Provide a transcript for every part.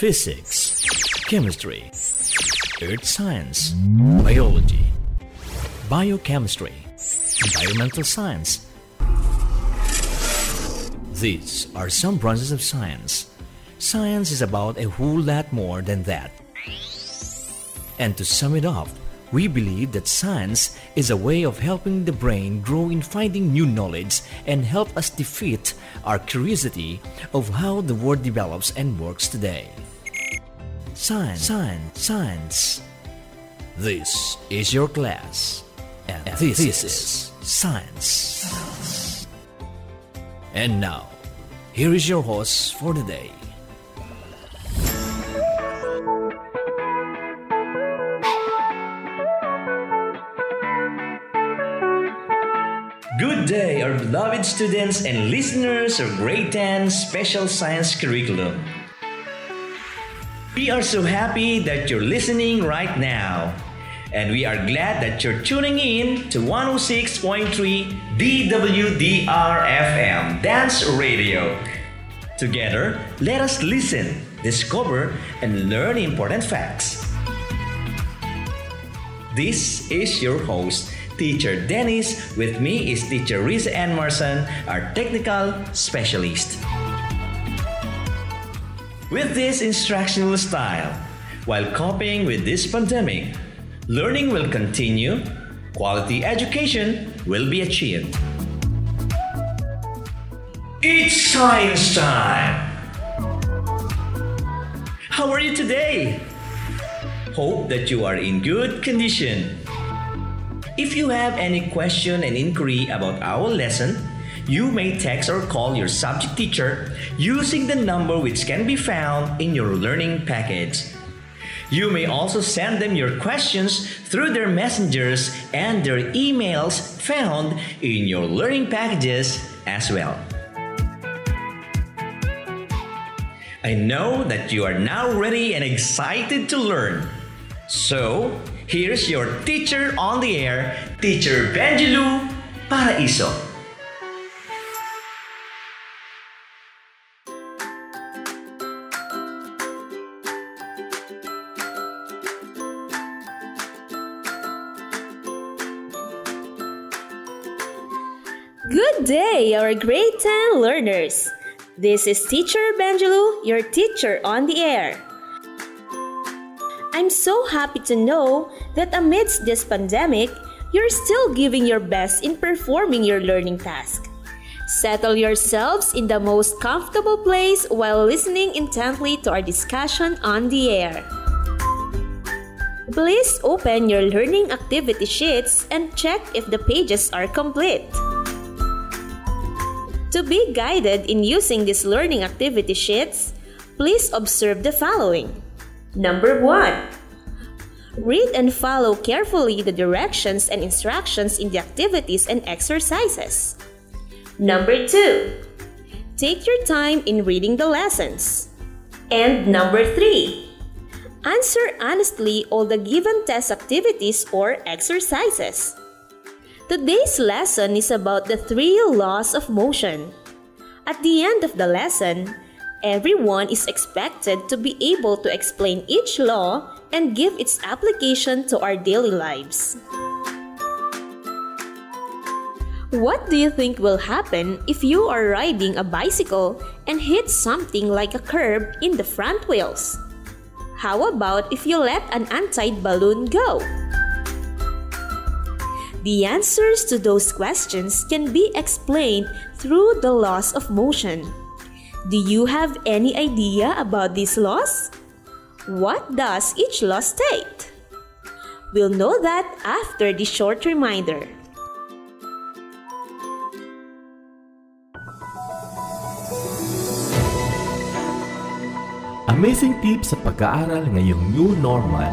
Physics, chemistry, earth science, biology, biochemistry, environmental science. These are some branches of science. Science is about a whole lot more than that. And to sum it up, we believe that science is a way of helping the brain grow in finding new knowledge and help us defeat our curiosity of how the world develops and works today. Science, science, science. This is your class. And, this, is science. And now, here is your host for the day. Good day, our beloved students and listeners of Grade 10 Special Science Curriculum. We are so happy that you're listening right now. And we are glad that you're tuning in to 106.3 DWDR FM Dance Radio. Together, let us listen, discover, and learn important facts. This is your host, Teacher Dennis. With me is Teacher Risa Ann Marson, our technical specialist. With this instructional style, while coping with this pandemic, learning will continue, quality education will be achieved. It's science time! How are you today? Hope that you are in good condition. If you have any question and inquiry about our lesson, you may text or call your subject teacher using the number which can be found in your learning package. You may also send them your questions through their messengers and their emails found in your learning packages as well. I know that you are now ready and excited to learn. So, here's your teacher on the air, Teacher Benjelu Paraiso. Good day, our grade 10 learners. This is Teacher Benjelu, your teacher on the air. I'm so happy to know that amidst this pandemic, you're still giving your best in performing your learning task. Settle yourselves in the most comfortable place while listening intently to our discussion on the air. Please open your learning activity sheets and check if the pages are complete. To be guided in using these learning activity sheets, please observe the following. Number 1. Read and follow carefully the directions and instructions in the activities and exercises. Number 2. Take your time in reading the lessons. And number 3. Answer honestly all the given test activities or exercises. Today's lesson is about the three laws of motion. At the end of the lesson, everyone is expected to be able to explain each law and give its application to our daily lives. What do you think will happen if you are riding a bicycle and hit something like a curb in the front wheels? How about if you let an untied balloon go? The answers to those questions can be explained through the laws of motion. Do you have any idea about these laws? What does each law state? We'll know that after this short reminder. Amazing tips sa pag-aaral ngayong new normal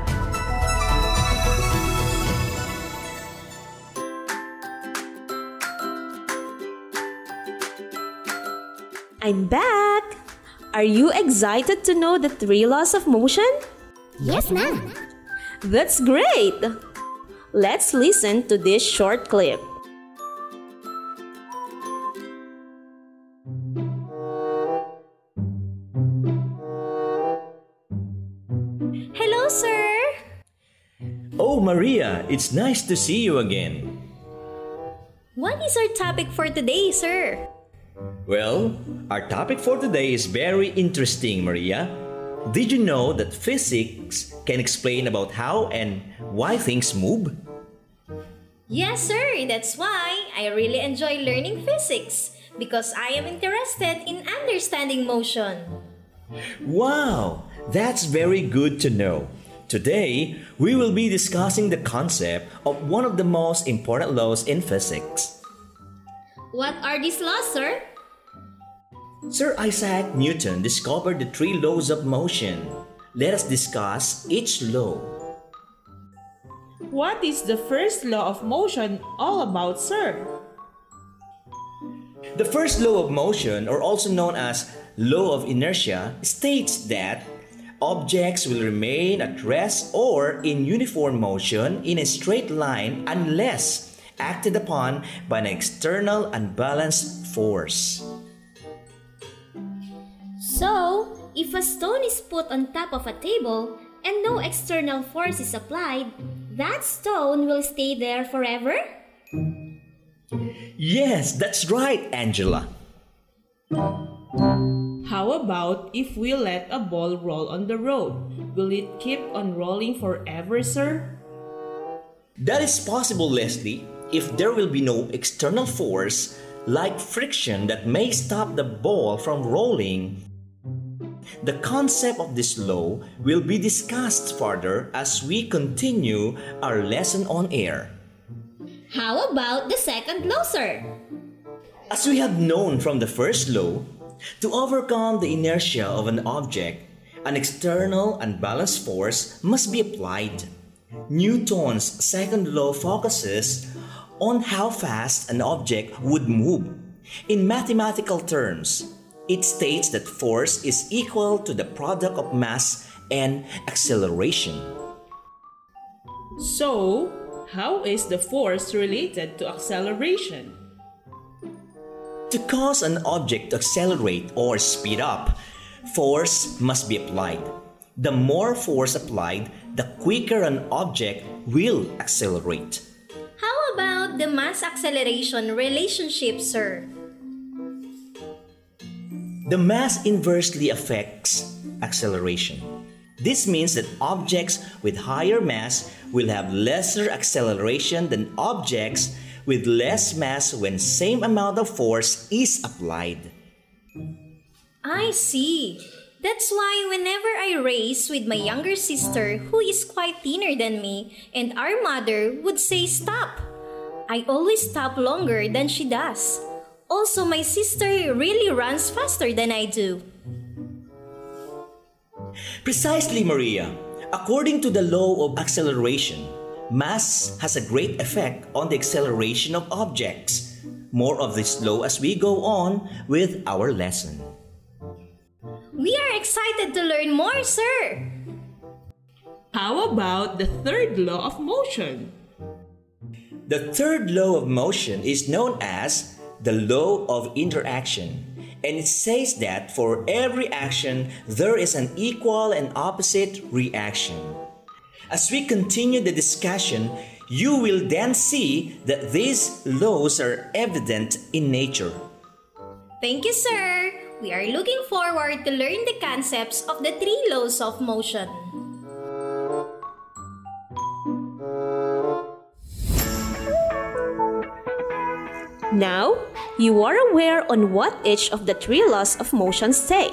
I'm back! Are you excited to know the three laws of motion? Yes, ma'am. That's great! Let's listen to this short clip. Hello, sir! Oh, Maria, it's nice to see you again. What is our topic for today, sir? Well, our topic for today is very interesting, Maria. Did you know that physics can explain about how and why things move? Yes, sir. That's why I really enjoy learning physics because I am interested in understanding motion. Wow, that's very good to know. Today, we will be discussing the concept of one of the most important laws in physics. What are these laws, sir? Sir Isaac Newton discovered the three laws of motion. Let us discuss each law. What is the first law of motion all about, sir? The first law of motion, or also known as law of inertia, states that objects will remain at rest or in uniform motion in a straight line unless acted upon by an external unbalanced force. So, if a stone is put on top of a table and no external force is applied, that stone will stay there forever? Yes, that's right, Angela. How about if we let a ball roll on the road? Will it keep on rolling forever, sir? That is possible, Leslie, if there will be no external force like friction that may stop the ball from rolling. The concept of this law will be discussed further as we continue our lesson on air. How about the second law, sir? As we have known from the first law, to overcome the inertia of an object, an external unbalanced force must be applied. Newton's second law focuses on how fast an object would move. In mathematical terms, it states that force is equal to the product of mass and acceleration. So, how is the force related to acceleration? To cause an object to accelerate or speed up, force must be applied. The more force applied, the quicker an object will accelerate. How about the mass acceleration relationship, sir? The mass inversely affects acceleration. This means that objects with higher mass will have lesser acceleration than objects with less mass when same amount of force is applied. I see. That's why whenever I race with my younger sister, who is quite thinner than me, and our mother would say stop, I always stop longer than she does. Also, my sister really runs faster than I do. Precisely, Maria. According to the law of acceleration, mass has a great effect on the acceleration of objects. More of this law as we go on with our lesson. We are excited to learn more, sir. How about the third law of motion? The third law of motion is known as the law of interaction, and it says that for every action, there is an equal and opposite reaction. As we continue the discussion, you will then see that these laws are evident in nature. Thank you, sir. We are looking forward to learn the concepts of the three laws of motion. Now, you are aware on what each of the three laws of motion say.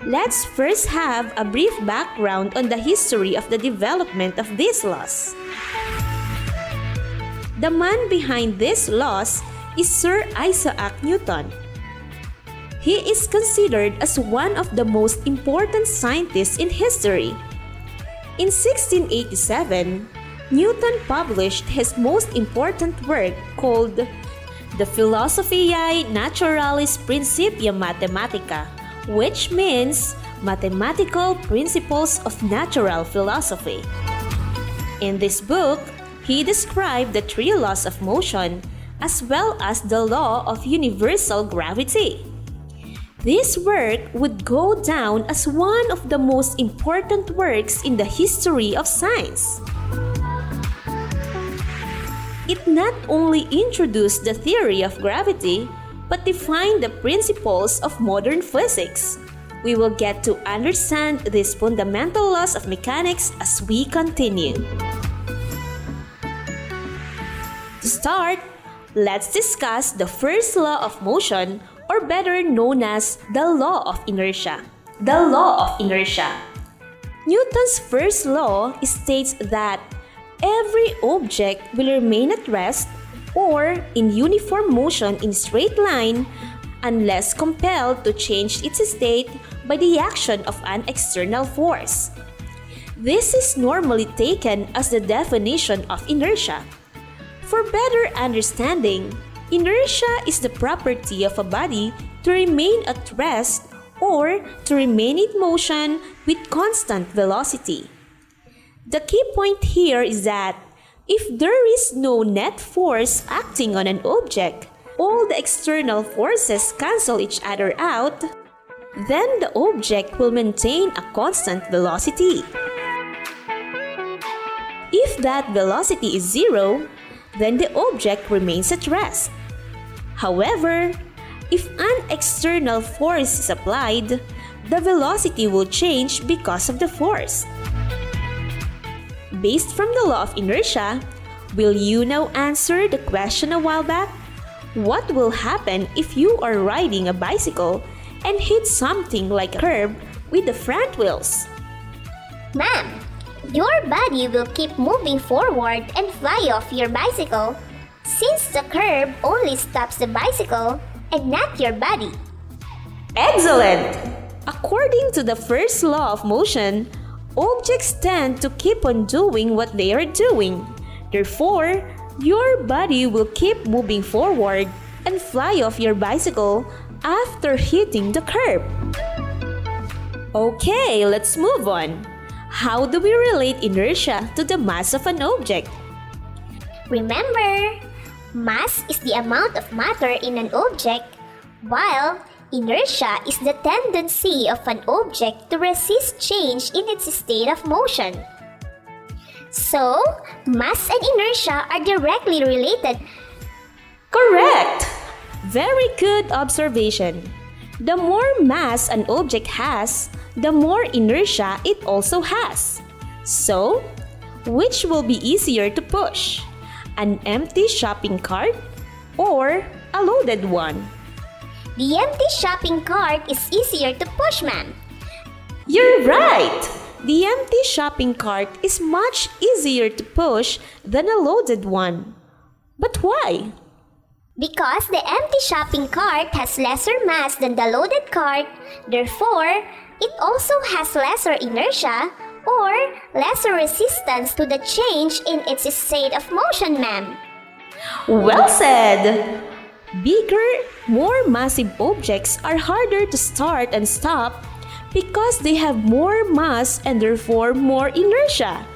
Let's first have a brief background on the history of the development of these laws. The man behind these laws is Sir Isaac Newton. He is considered as one of the most important scientists in history. In 1687, Newton published his most important work called The Philosophiae Naturalis Principia Mathematica, which means Mathematical Principles of Natural Philosophy. In this book, he described the three laws of motion as well as the law of universal gravity. This work would go down as one of the most important works in the history of science. It not only introduced the theory of gravity, but defined the principles of modern physics. We will get to understand these fundamental laws of mechanics as we continue. To start, let's discuss the first law of motion, or better known as the law of inertia. The law of inertia. Newton's first law states that every object will remain at rest or in uniform motion in straight line unless compelled to change its state by the action of an external force. This is normally taken as the definition of inertia. For better understanding, inertia is the property of a body to remain at rest or to remain in motion with constant velocity. The key point here is that if there is no net force acting on an object, all the external forces cancel each other out, then the object will maintain a constant velocity. If that velocity is zero, then the object remains at rest. However, if an external force is applied, the velocity will change because of the force. Based from the law of inertia, will you now answer the question a while back? What will happen if you are riding a bicycle and hit something like a curb with the front wheels? Ma'am, your body will keep moving forward and fly off your bicycle since the curb only stops the bicycle and not your body. Excellent! According to the first law of motion, objects tend to keep on doing what they are doing. Therefore, your body will keep moving forward and fly off your bicycle after hitting the curb. Okay, let's move on. How do we relate inertia to the mass of an object? Remember, mass is the amount of matter in an object, while Inertia is the tendency of an object to resist change in its state of motion. So, mass and inertia are directly related. Correct! Very good observation. The more mass an object has, the more inertia it also has. So, which will be easier to push? An empty shopping cart or a loaded one? The empty shopping cart is easier to push, ma'am. You're right! The empty shopping cart is much easier to push than a loaded one. But why? Because the empty shopping cart has lesser mass than the loaded cart, therefore, it also has lesser inertia or lesser resistance to the change in its state of motion, ma'am. Well said! Bigger, more massive objects are harder to start and stop because they have more mass and therefore more inertia.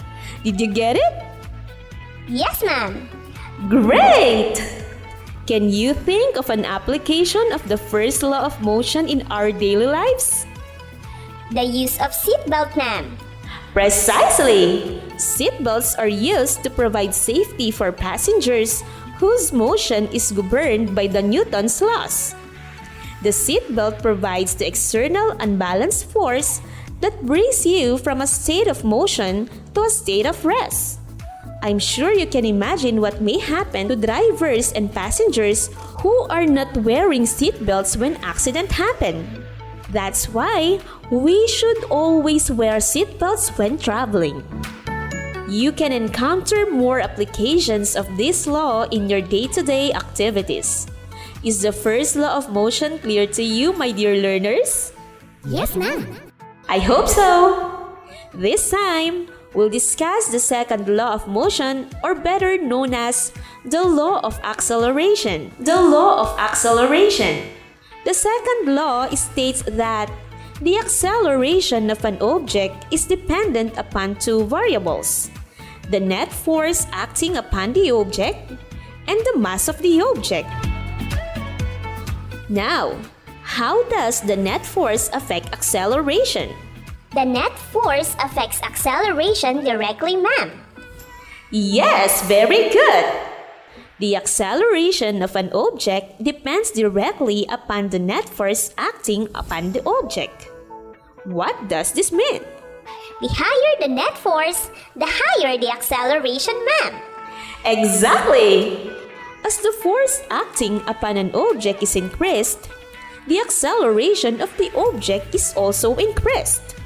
Did you get it? Yes, ma'am. Great! Can you think of an application of the first law of motion in our daily lives? The use of seatbelt, ma'am. Precisely! Seatbelts are used to provide safety for passengers whose motion is governed by the Newton's laws. The seatbelt provides the external unbalanced force that brings you from a state of motion to a state of rest. I'm sure you can imagine what may happen to drivers and passengers who are not wearing seatbelts when accident happen. That's why we should always wear seatbelts when traveling. You can encounter more applications of this law in your day-to-day activities. Is the first law of motion clear to you, my dear learners? Yes, ma'am. I hope so. This time, we'll discuss the second law of motion, or better known as the law of acceleration. The law of acceleration. The second law states that the acceleration of an object is dependent upon two variables the net force acting upon the object and the mass of the object. Now, how does the net force affect acceleration? The net force affects acceleration directly, ma'am. Yes, very good. The acceleration of an object depends directly upon the net force acting upon the object. What does this mean? The higher the net force, the higher the acceleration, ma'am. Exactly! As the force acting upon an object is increased, the acceleration of the object is also increased.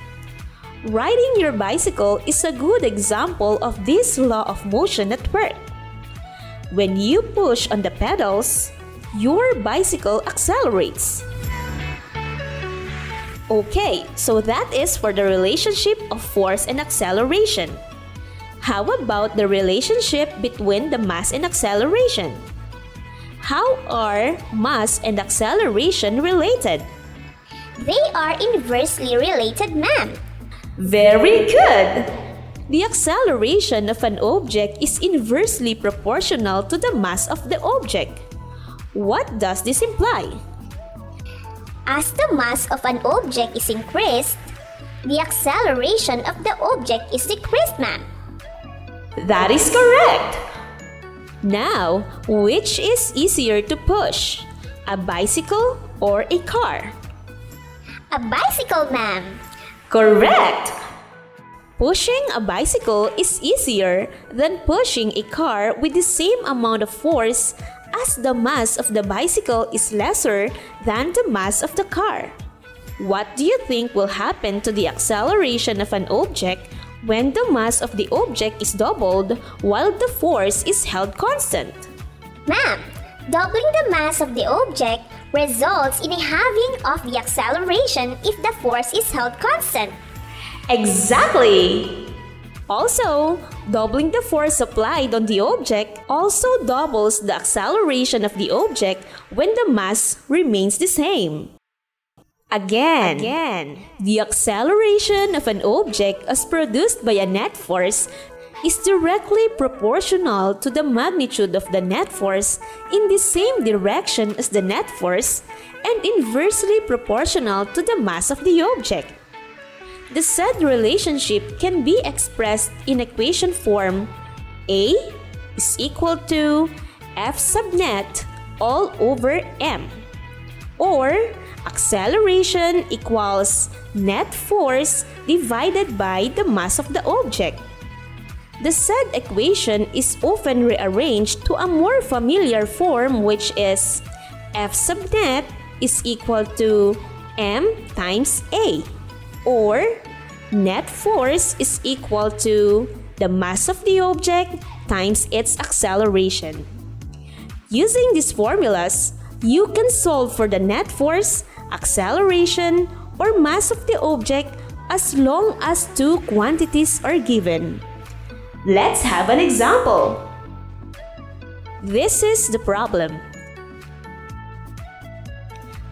Riding your bicycle is a good example of this law of motion at work. When you push on the pedals, your bicycle accelerates. Okay, so that is for the relationship of force and acceleration. How about the relationship between the mass and acceleration? How are mass and acceleration related? They are inversely related, ma'am. Very good! The acceleration of an object is inversely proportional to the mass of the object. What does this imply? As the mass of an object is increased, the acceleration of the object is decreased, ma'am. That is correct! Now, which is easier to push? A bicycle or a car? A bicycle, ma'am. Correct! Pushing a bicycle is easier than pushing a car with the same amount of force as the mass of the bicycle is lesser than the mass of the car. What do you think will happen to the acceleration of an object when the mass of the object is doubled while the force is held constant? Ma'am, doubling the mass of the object results in a halving of the acceleration if the force is held constant. Exactly! Also, doubling the force applied on the object also doubles the acceleration of the object when the mass remains the same. Again, again, the acceleration of an object as produced by a net force is directly proportional to the magnitude of the net force in the same direction as the net force and inversely proportional to the mass of the object. The said relationship can be expressed in equation form A is equal to F sub net all over m or acceleration equals net force divided by the mass of the object. The said equation is often rearranged to a more familiar form which is F sub net is equal to m times A or net force is equal to the mass of the object times its acceleration. Using these formulas, you can solve for the net force, acceleration, or mass of the object as long as two quantities are given. Let's have an example. This is the problem.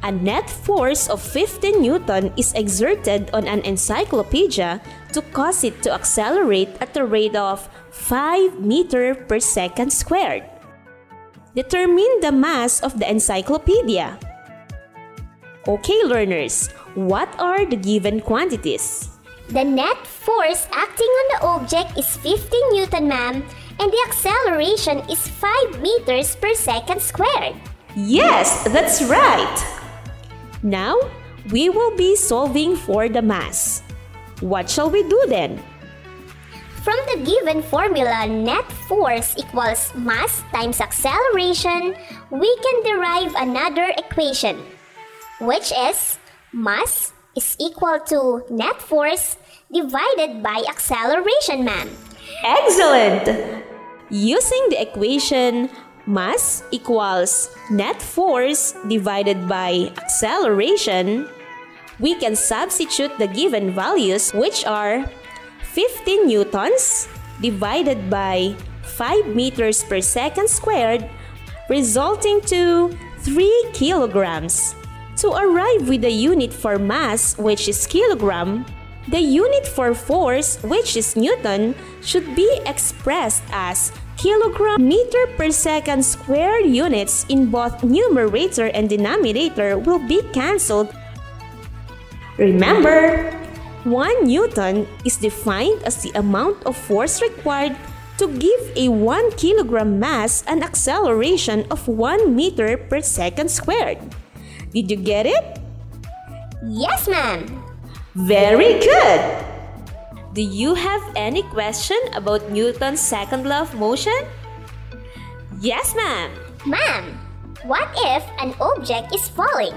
A net force of 15 Newton is exerted on an encyclopedia to cause it to accelerate at the rate of 5 meter per second squared. Determine the mass of the encyclopedia. Okay, learners, what are the given quantities? The net force acting on the object is 15 Newton, ma'am, and the acceleration is 5 meters per second squared. Yes, that's right. Now, we will be solving for the mass. What shall we do then? From the given formula, net force equals mass times acceleration, we can derive another equation, which is mass is equal to net force divided by acceleration, ma'am. Excellent! Using the equation mass equals net force divided by acceleration, we can substitute the given values which are 15 newtons divided by 5 meters per second squared resulting to 3 kilograms. To arrive with the unit for mass which is kilogram, the unit for force which is newton should be expressed as kilogram meter per second squared units in both numerator and denominator will be cancelled. Remember, 1 Newton is defined as the amount of force required to give a 1 kilogram mass an acceleration of 1 meter per second squared. Did you get it? Yes, ma'am. Very good! Do you have any question about Newton's second law of motion? Yes, ma'am. Ma'am, what if an object is falling?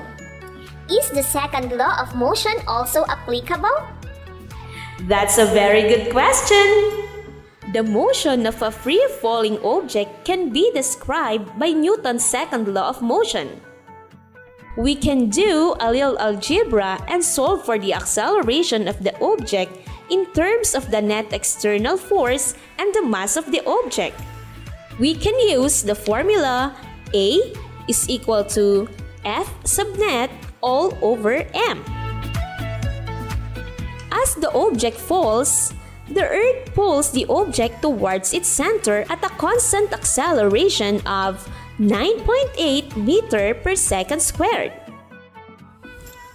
Is the second law of motion also applicable? That's a very good question. The motion of a free falling object can be described by Newton's second law of motion. We can do a little algebra and solve for the acceleration of the object in terms of the net external force and the mass of the object. We can use the formula A is equal to F sub net all over M. As the object falls, the Earth pulls the object towards its center at a constant acceleration of 9.8 meter per second squared.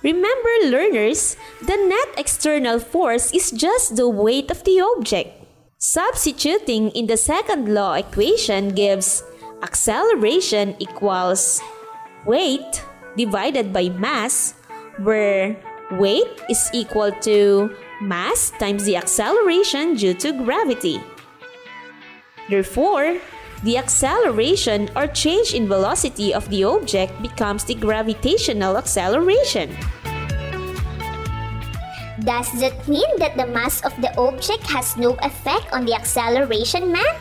Remember learners, the net external force is just the weight of the object. Substituting in the second law equation gives acceleration equals weight divided by mass where weight is equal to mass times the acceleration due to gravity. Therefore, the acceleration or change in velocity of the object becomes the gravitational acceleration. Does that mean that the mass of the object has no effect on the acceleration, ma'am?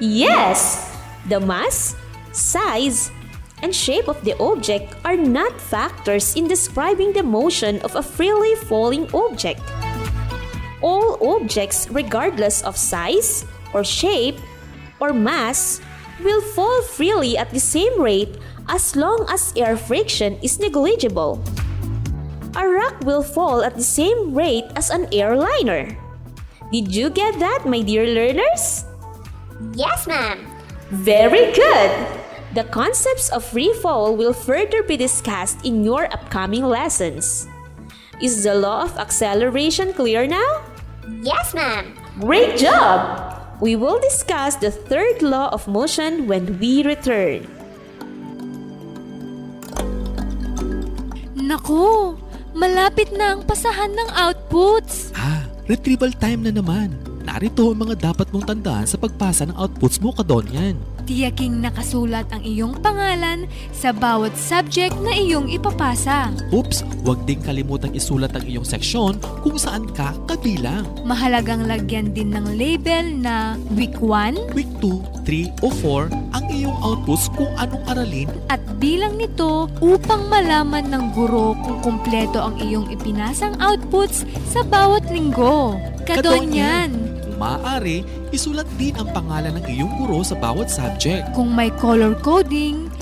Yes! The mass, size, and shape of the object are not factors in describing the motion of a freely falling object. All objects, regardless of size or shape or mass, will fall freely at the same rate as long as air friction is negligible. A rock will fall at the same rate as an airliner. Did you get that, my dear learners? Yes, ma'am. Very good! The concepts of free fall will further be discussed in your upcoming lessons. Is the law of acceleration clear now? Yes, ma'am. Great job! We will discuss the third law of motion when we return. Naku, malapit na ang pasahan ng outputs. Ah, retrieval time na naman. Narito ang mga dapat mong tandaan sa pagpasa ng outputs mo kadonyan. Tiyaking nakasulat ang iyong pangalan sa bawat subject na iyong ipapasa. Oops, huwag ding kalimutang isulat ang iyong seksyon kung saan ka kabilang. Mahalagang lagyan din ng label na Week 1 Week 2, 3 o 4 ang iyong outputs kung anong aralin at bilang nito upang malaman ng guro kung kumpleto ang iyong ipinasang outputs sa bawat linggo. Kadonyan! Maaari, isulat din ang pangalan ng iyong guro sa bawat subject. Kung may color coding,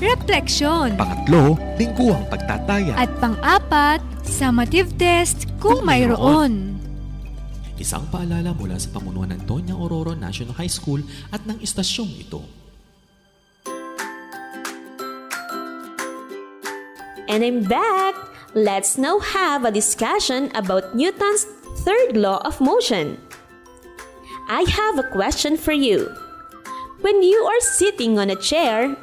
refleksyon. Pangatlo, lingguhang pagtataya. At pang-apat, summative test kung mayroon. Isang paalala mula sa pamunuan ng Tonya Aurora National High School at ng istasyong ito. And I'm back! Let's now have a discussion about Newton's third law of motion. I have a question for you. When you are sitting on a chair,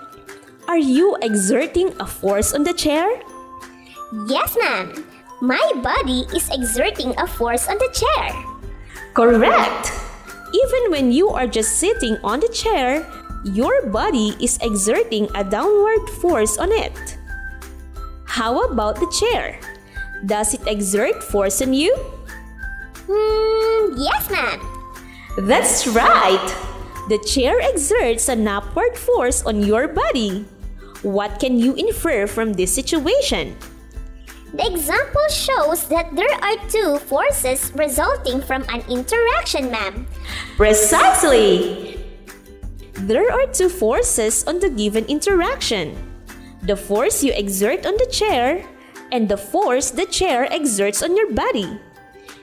are you exerting a force on the chair? Yes, ma'am. My body is exerting a force on the chair. Correct! Even when you are just sitting on the chair, your body is exerting a downward force on it. How about the chair? Does it exert force on you? Hmm, yes, ma'am. That's right! The chair exerts an upward force on your body. What can you infer from this situation? The example shows that there are two forces resulting from an interaction, ma'am. Precisely! There are two forces on the given interaction the force you exert on the chair and the force the chair exerts on your body.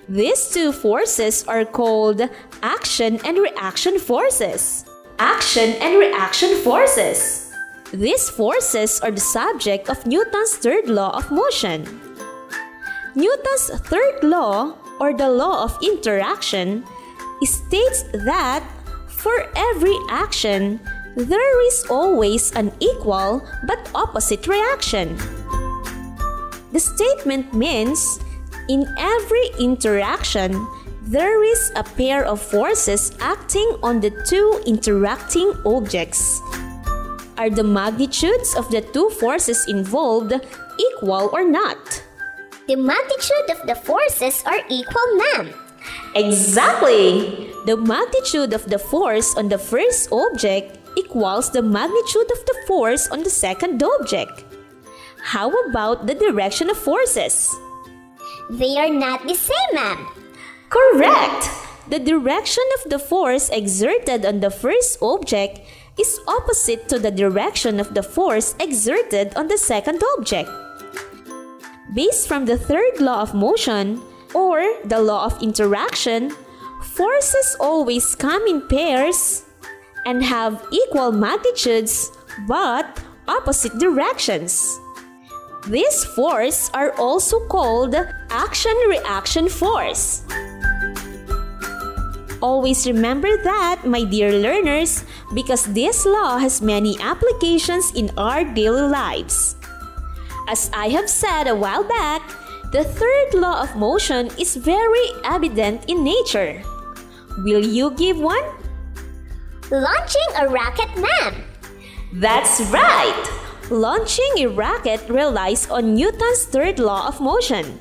These two forces are called action and reaction forces. Action and reaction forces. These forces are the subject of Newton's third law of motion. Newton's third law, or the law of interaction, states that for every action, there is always an equal but opposite reaction. The statement means in every interaction, there is a pair of forces acting on the two interacting objects. Are the magnitudes of the two forces involved equal or not? The magnitude of the forces are equal, ma'am. Exactly! The magnitude of the force on the first object equals the magnitude of the force on the second object. How about the direction of forces? They are not the same, ma'am. Correct! The direction of the force exerted on the first object is opposite to the direction of the force exerted on the second object. Based from the third law of motion, or the law of interaction, forces always come in pairs and have equal magnitudes but opposite directions. These forces are also called action reaction force. Always remember that, my dear learners, because this law has many applications in our daily lives. As I have said a while back, the third law of motion is very evident in nature. Will you give one? Launching a rocket, man. That's right! Launching a rocket relies on Newton's third law of motion.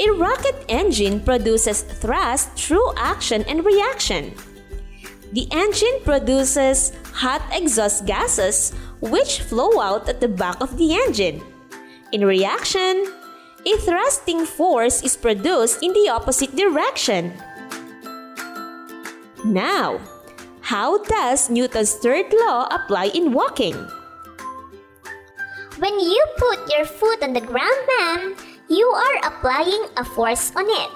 A rocket engine produces thrust through action and reaction. The engine produces hot exhaust gases which flow out at the back of the engine. In reaction, a thrusting force is produced in the opposite direction. Now, how does Newton's third law apply in walking? When you put your foot on the ground, ma'am, you are applying a force on it.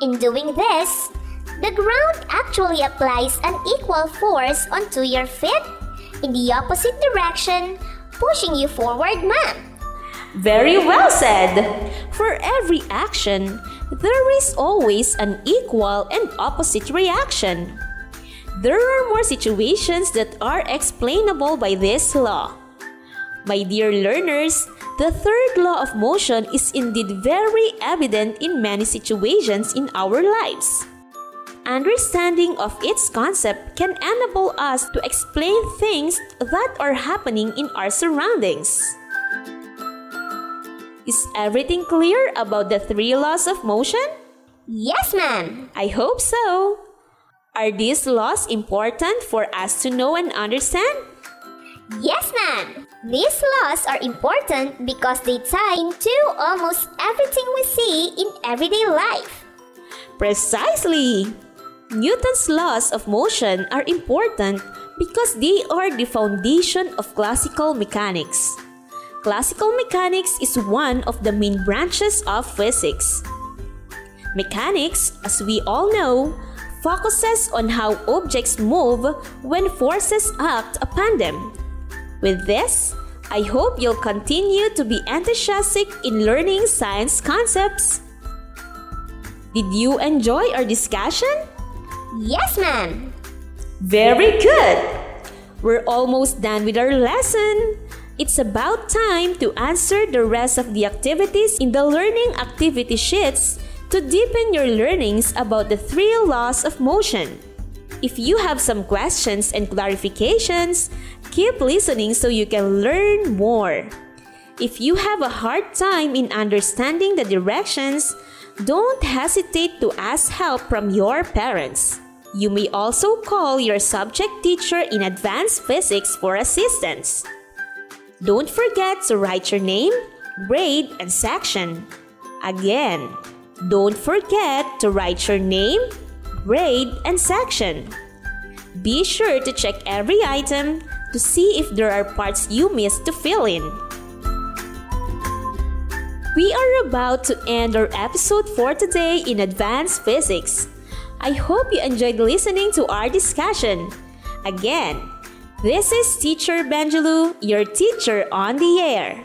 In doing this, the ground actually applies an equal force onto your feet in the opposite direction, pushing you forward, ma'am. Very well said! For every action, there is always an equal and opposite reaction. There are more situations that are explainable by this law. My dear learners, the third law of motion is indeed very evident in many situations in our lives. Understanding of its concept can enable us to explain things that are happening in our surroundings. Is everything clear about the three laws of motion? Yes, ma'am. I hope so. Are these laws important for us to know and understand? Yes, ma'am. These laws are important because they tie into almost everything we see in everyday life. Precisely! Newton's laws of motion are important because they are the foundation of classical mechanics. Classical mechanics is one of the main branches of physics. Mechanics, as we all know, focuses on how objects move when forces act upon them. With this, I hope you'll continue to be enthusiastic in learning science concepts. Did you enjoy our discussion? Yes, ma'am. Very good! We're almost done with our lesson. It's about time to answer the rest of the activities in the learning activity sheets to deepen your learnings about the three laws of motion. If you have some questions and clarifications, keep listening so you can learn more. If you have a hard time in understanding the directions, don't hesitate to ask help from your parents. You may also call your subject teacher in advanced physics for assistance. Don't forget to write your name, grade, and section. Again, don't forget to write your name, grade, and section. Be sure to check every item to see if there are parts you missed to fill in. We are about to end our episode for today in Advanced Physics. I hope you enjoyed listening to our discussion. Again, this is Teacher Benjulu, your teacher on the air.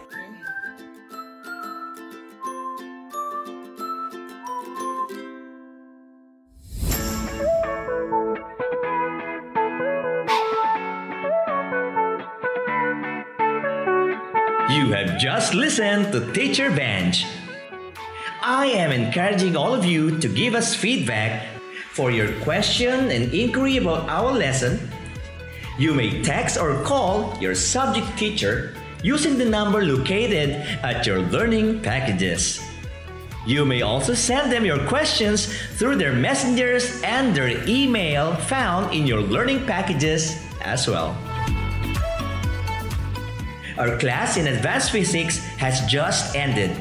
Just listened to Teacher Bench. I am encouraging all of you to give us feedback for your question and inquiry about our lesson. You may text or call your subject teacher using the number located at your learning packages. You may also send them your questions through their messengers and their email found in your learning packages as well. Our class in Advanced Physics has just ended.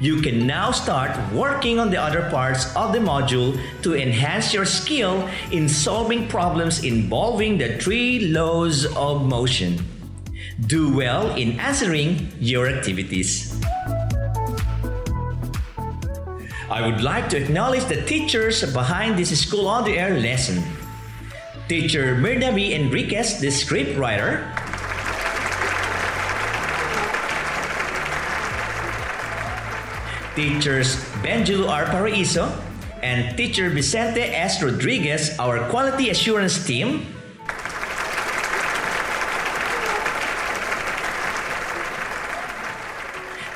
You can now start working on the other parts of the module to enhance your skill in solving problems involving the three laws of motion. Do well in answering your activities. I would like to acknowledge the teachers behind this School on the Air lesson. Teacher Mirna B. Enriquez, the script Teachers Benjulu R. Paraiso and Teacher Vicente S. Rodriguez, our quality assurance team.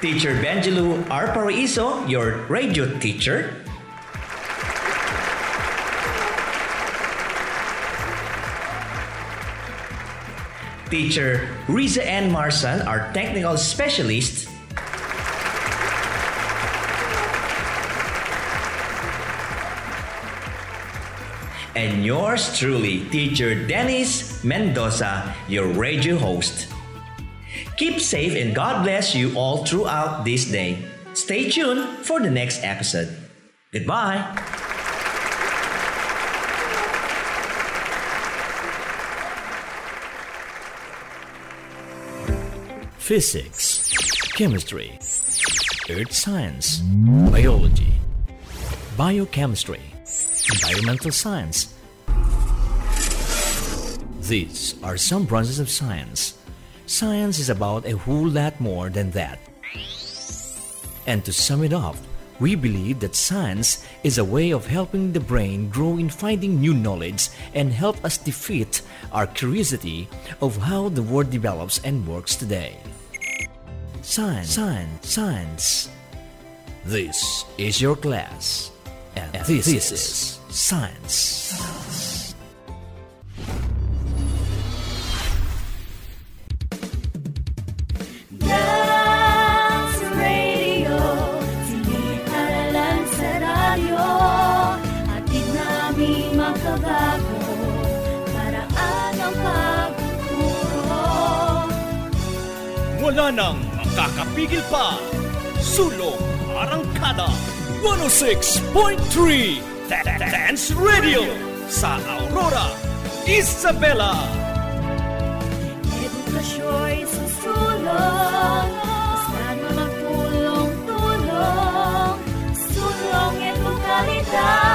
Teacher Benjulu R. Paraiso, your radio teacher. Teacher Riza N. Marsan, our technical specialist. And yours truly, Teacher Dennis Mendoza, your radio host. Keep safe and God bless you all throughout this day. Stay tuned for the next episode. Goodbye. Physics, chemistry, earth science, biology, biochemistry, environmental science. These are some branches of science. Science is about a whole lot more than that. And to sum it up, we believe that science is a way of helping the brain grow in finding new knowledge and help us defeat our curiosity of how the world develops and works today. Science, science, science. This is your class, and, this, is Science. Science. Wala nang makakapigil pa. Sulong Arangkada 106.3 Dance Radio sa Aurora, Isabella. Isabela. Edukasyo'y susulong, basta tulong-tulong, sulong edukalidad.